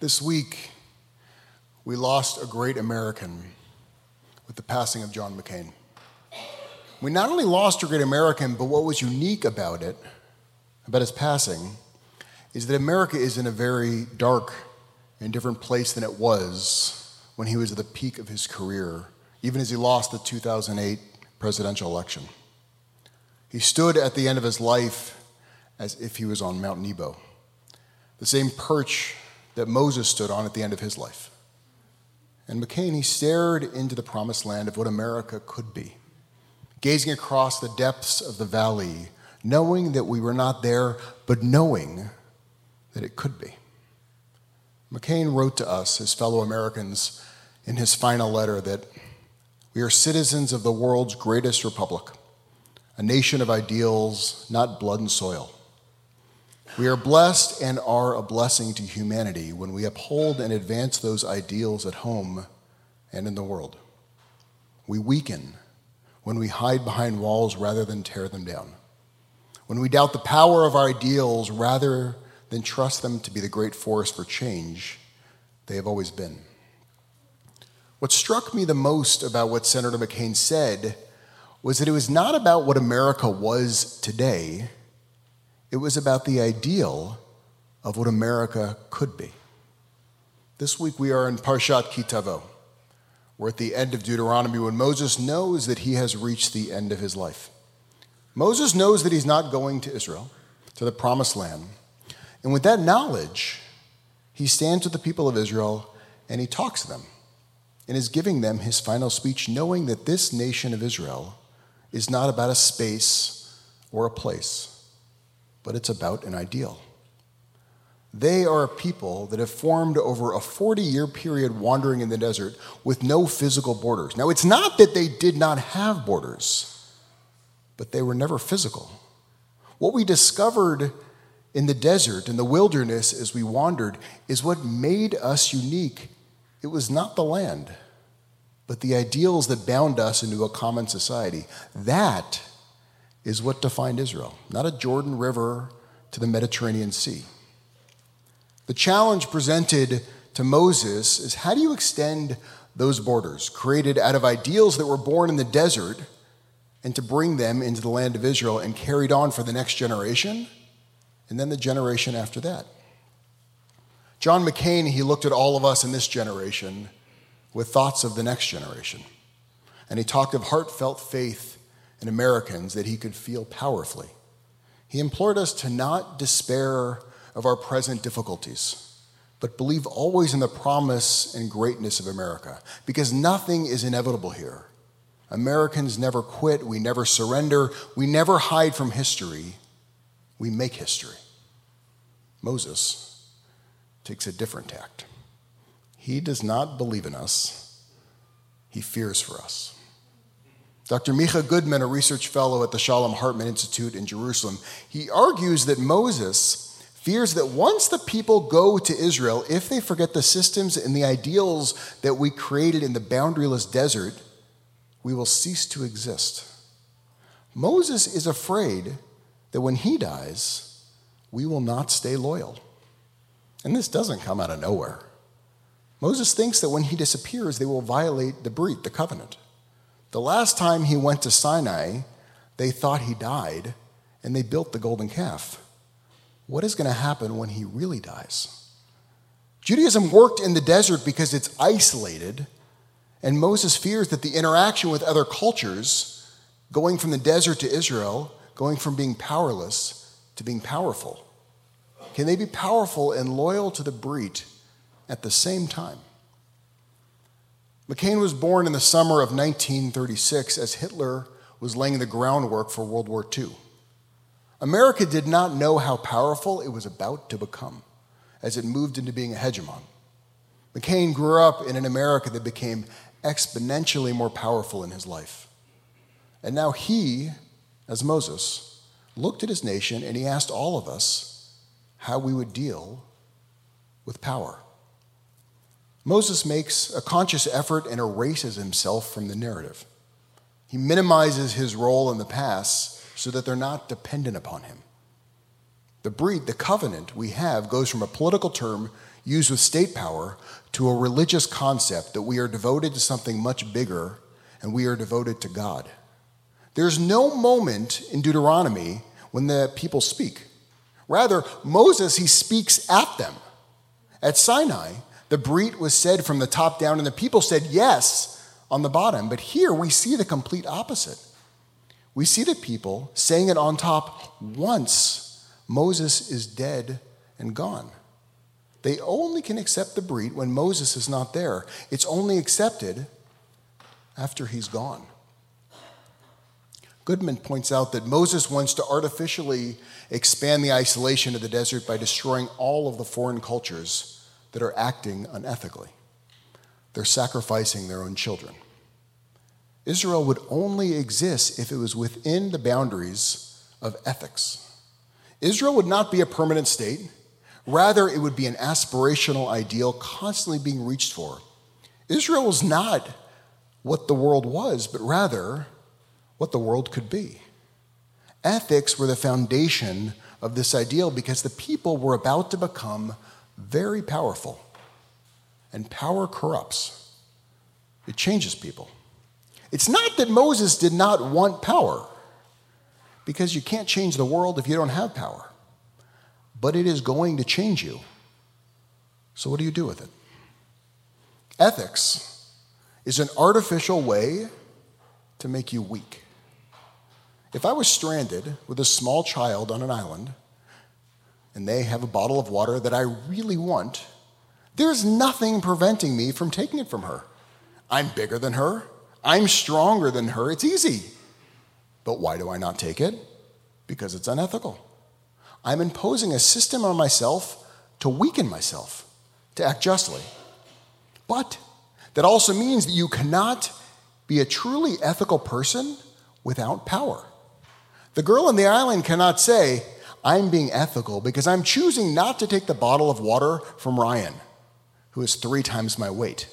This week, we lost a great American with the passing of John McCain. We not only lost a great American, but what was unique about it, about his passing, is that America is in a very dark and different place than it was when he was at the peak of his career, even as he lost the 2008 presidential election. He stood at the end of his life as if he was on Mount Nebo, the same perch that Moses stood on at the end of his life. And McCain, he stared into the promised land of what America could be, gazing across the depths of the valley, knowing that we were not there, but knowing that it could be. McCain wrote to us, his fellow Americans, in his final letter that we are citizens of the world's greatest republic, a nation of ideals, not blood and soil. We are blessed and are a blessing to humanity when we uphold and advance those ideals at home and in the world. We weaken when we hide behind walls rather than tear them down. When we doubt the power of our ideals rather than trust them to be the great force for change they have always been. What struck me the most about what Senator McCain said was that it was not about what America was today, it was about the ideal of what America could be. This week we are in Parshat Ki Tavo. We're at the end of Deuteronomy when Moses knows that he has reached the end of his life. Moses knows that he's not going to Israel, to the promised land. And with that knowledge, he stands with the people of Israel and he talks to them and is giving them his final speech, knowing that this nation of Israel is not about a space or a place, but it's about an ideal. They are a people that have formed over a 40 year period wandering in the desert with no physical borders. Now, it's not that they did not have borders, but they were never physical. What we discovered in the desert, in the wilderness, as we wandered, is what made us unique it was not the land, but the ideals that bound us into a common society. That is what defined Israel, not a Jordan River to the Mediterranean Sea. The challenge presented to Moses is how do you extend those borders created out of ideals that were born in the desert and to bring them into the land of Israel and carried on for the next generation and then the generation after that? John McCain, he looked at all of us in this generation with thoughts of the next generation. And he talked of heartfelt faith in Americans that he could feel powerfully. He implored us to not despair of our present difficulties, but believe always in the promise and greatness of America, because nothing is inevitable here. Americans never quit, we never surrender, we never hide from history, we make history. Moses takes a different tact. He does not believe in us, he fears for us. Dr. Micha Goodman, a research fellow at the Shalom Hartman Institute in Jerusalem, he argues that Moses fears that once the people go to Israel, if they forget the systems and the ideals that we created in the boundaryless desert, we will cease to exist. Moses is afraid that when he dies, we will not stay loyal. And this doesn't come out of nowhere. Moses thinks that when he disappears, they will violate the Brit, the covenant. The last time he went to Sinai, they thought he died and they built the golden calf. What is going to happen when he really dies? Judaism worked in the desert because it's isolated, and Moses fears that the interaction with other cultures, going from the desert to Israel, going from being powerless to being powerful, can they be powerful and loyal to the Brit at the same time? McCain was born in the summer of 1936 as Hitler was laying the groundwork for World War II. America did not know how powerful it was about to become as it moved into being a hegemon. McCain grew up in an America that became exponentially more powerful in his life. And now he, as Moses, looked at his nation and he asked all of us how we would deal with power. Moses makes a conscious effort and erases himself from the narrative. He minimizes his role in the past so that they're not dependent upon him. The Brit, the covenant we have, goes from a political term used with state power to a religious concept that we are devoted to something much bigger and we are devoted to God. There's no moment in Deuteronomy when the people speak. Rather, Moses, he speaks at them. At Sinai, the Brit was said from the top down, and the people said yes on the bottom. But here we see the complete opposite. We see the people saying it on top once Moses is dead and gone. They only can accept the Brit when Moses is not there. It's only accepted after he's gone. Goodman points out that Moses wants to artificially expand the isolation of the desert by destroying all of the foreign cultures that are acting unethically. They're sacrificing their own children. Israel would only exist if it was within the boundaries of ethics. Israel would not be a permanent state. Rather, it would be an aspirational ideal constantly being reached for. Israel was not what the world was, but rather what the world could be. Ethics were the foundation of this ideal because the people were about to become very powerful. And power corrupts, it changes people. It's not that Moses did not want power, because you can't change the world if you don't have power. But it is going to change you. So, what do you do with it? Ethics is an artificial way to make you weak. If I was stranded with a small child on an island and they have a bottle of water that I really want, there's nothing preventing me from taking it from her. I'm bigger than her. I'm stronger than her. It's easy. But why do I not take it? Because it's unethical. I'm imposing a system on myself to weaken myself, to act justly. But that also means that you cannot be a truly ethical person without power. The girl on the island cannot say, I'm being ethical because I'm choosing not to take the bottle of water from Ryan, who is three times my weight.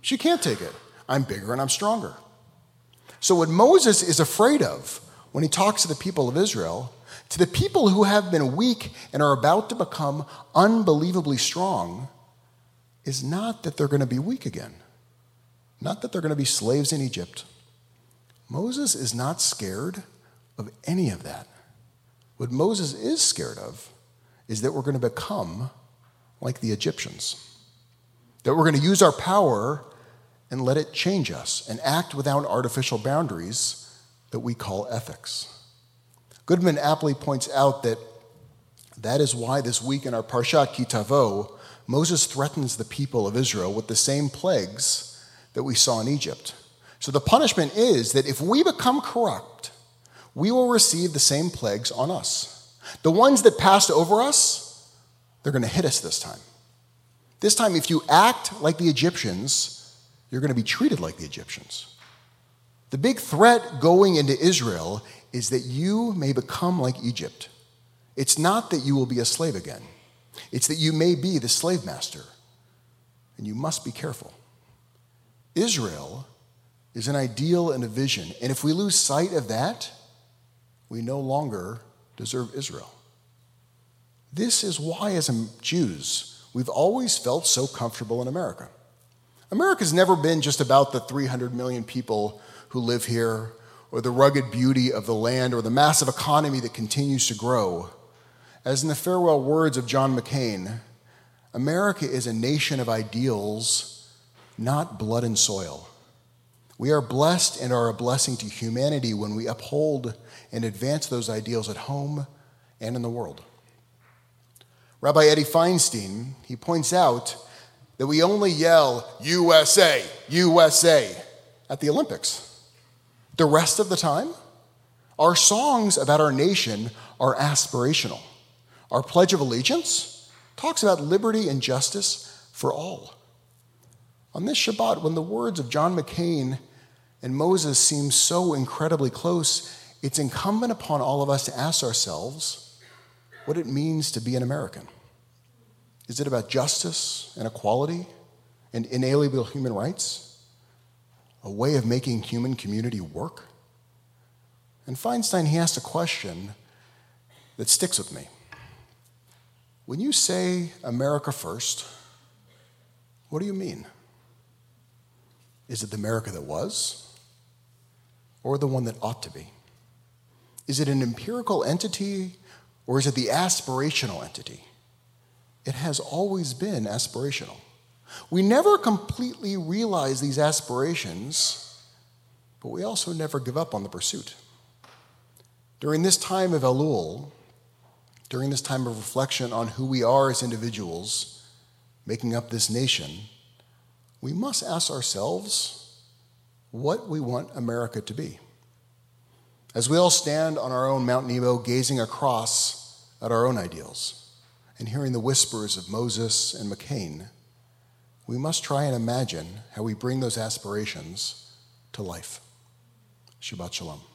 She can't take it. I'm bigger and I'm stronger. So, what Moses is afraid of when he talks to the people of Israel, to the people who have been weak and are about to become unbelievably strong, is not that they're going to be weak again, not that they're going to be slaves in Egypt. Moses is not scared of any of that. What Moses is scared of is that we're going to become like the Egyptians, that we're going to use our power and let it change us and act without artificial boundaries that we call ethics. Goodman aptly points out that that is why this week in our Parshat Ki Tavo, Moses threatens the people of Israel with the same plagues that we saw in Egypt. So the punishment is that if we become corrupt, we will receive the same plagues on us. The ones that passed over us, they're going to hit us this time. This time, if you act like the Egyptians, you're going to be treated like the Egyptians. The big threat going into Israel is that you may become like Egypt. It's not that you will be a slave again, it's that you may be the slave master. And you must be careful. Israel is an ideal and a vision. And if we lose sight of that, we no longer deserve Israel. This is why, as Jews, we've always felt so comfortable in America. America's never been just about the 300 million people who live here, or the rugged beauty of the land, or the massive economy that continues to grow. As in the farewell words of John McCain, America is a nation of ideals, not blood and soil. We are blessed and are a blessing to humanity when we uphold and advance those ideals at home and in the world. Rabbi Eddie Feinstein, he points out that we only yell USA, USA at the Olympics. The rest of the time, our songs about our nation are aspirational. Our Pledge of Allegiance talks about liberty and justice for all. On this Shabbat, when the words of John McCain and Moses seems so incredibly close, it's incumbent upon all of us to ask ourselves what it means to be an American. Is it about justice and equality and inalienable human rights? A way of making human community work? And Feinstein, he asked a question that sticks with me. When you say America first, what do you mean? Is it the America that was, or the one that ought to be? Is it an empirical entity, or is it the aspirational entity? It has always been aspirational. We never completely realize these aspirations, but we also never give up on the pursuit. During this time of Elul, during this time of reflection on who we are as individuals making up this nation, we must ask ourselves what we want America to be. As we all stand on our own Mount Nebo, gazing across at our own ideals and hearing the whispers of Moses and McCain, we must try and imagine how we bring those aspirations to life. Shabbat Shalom.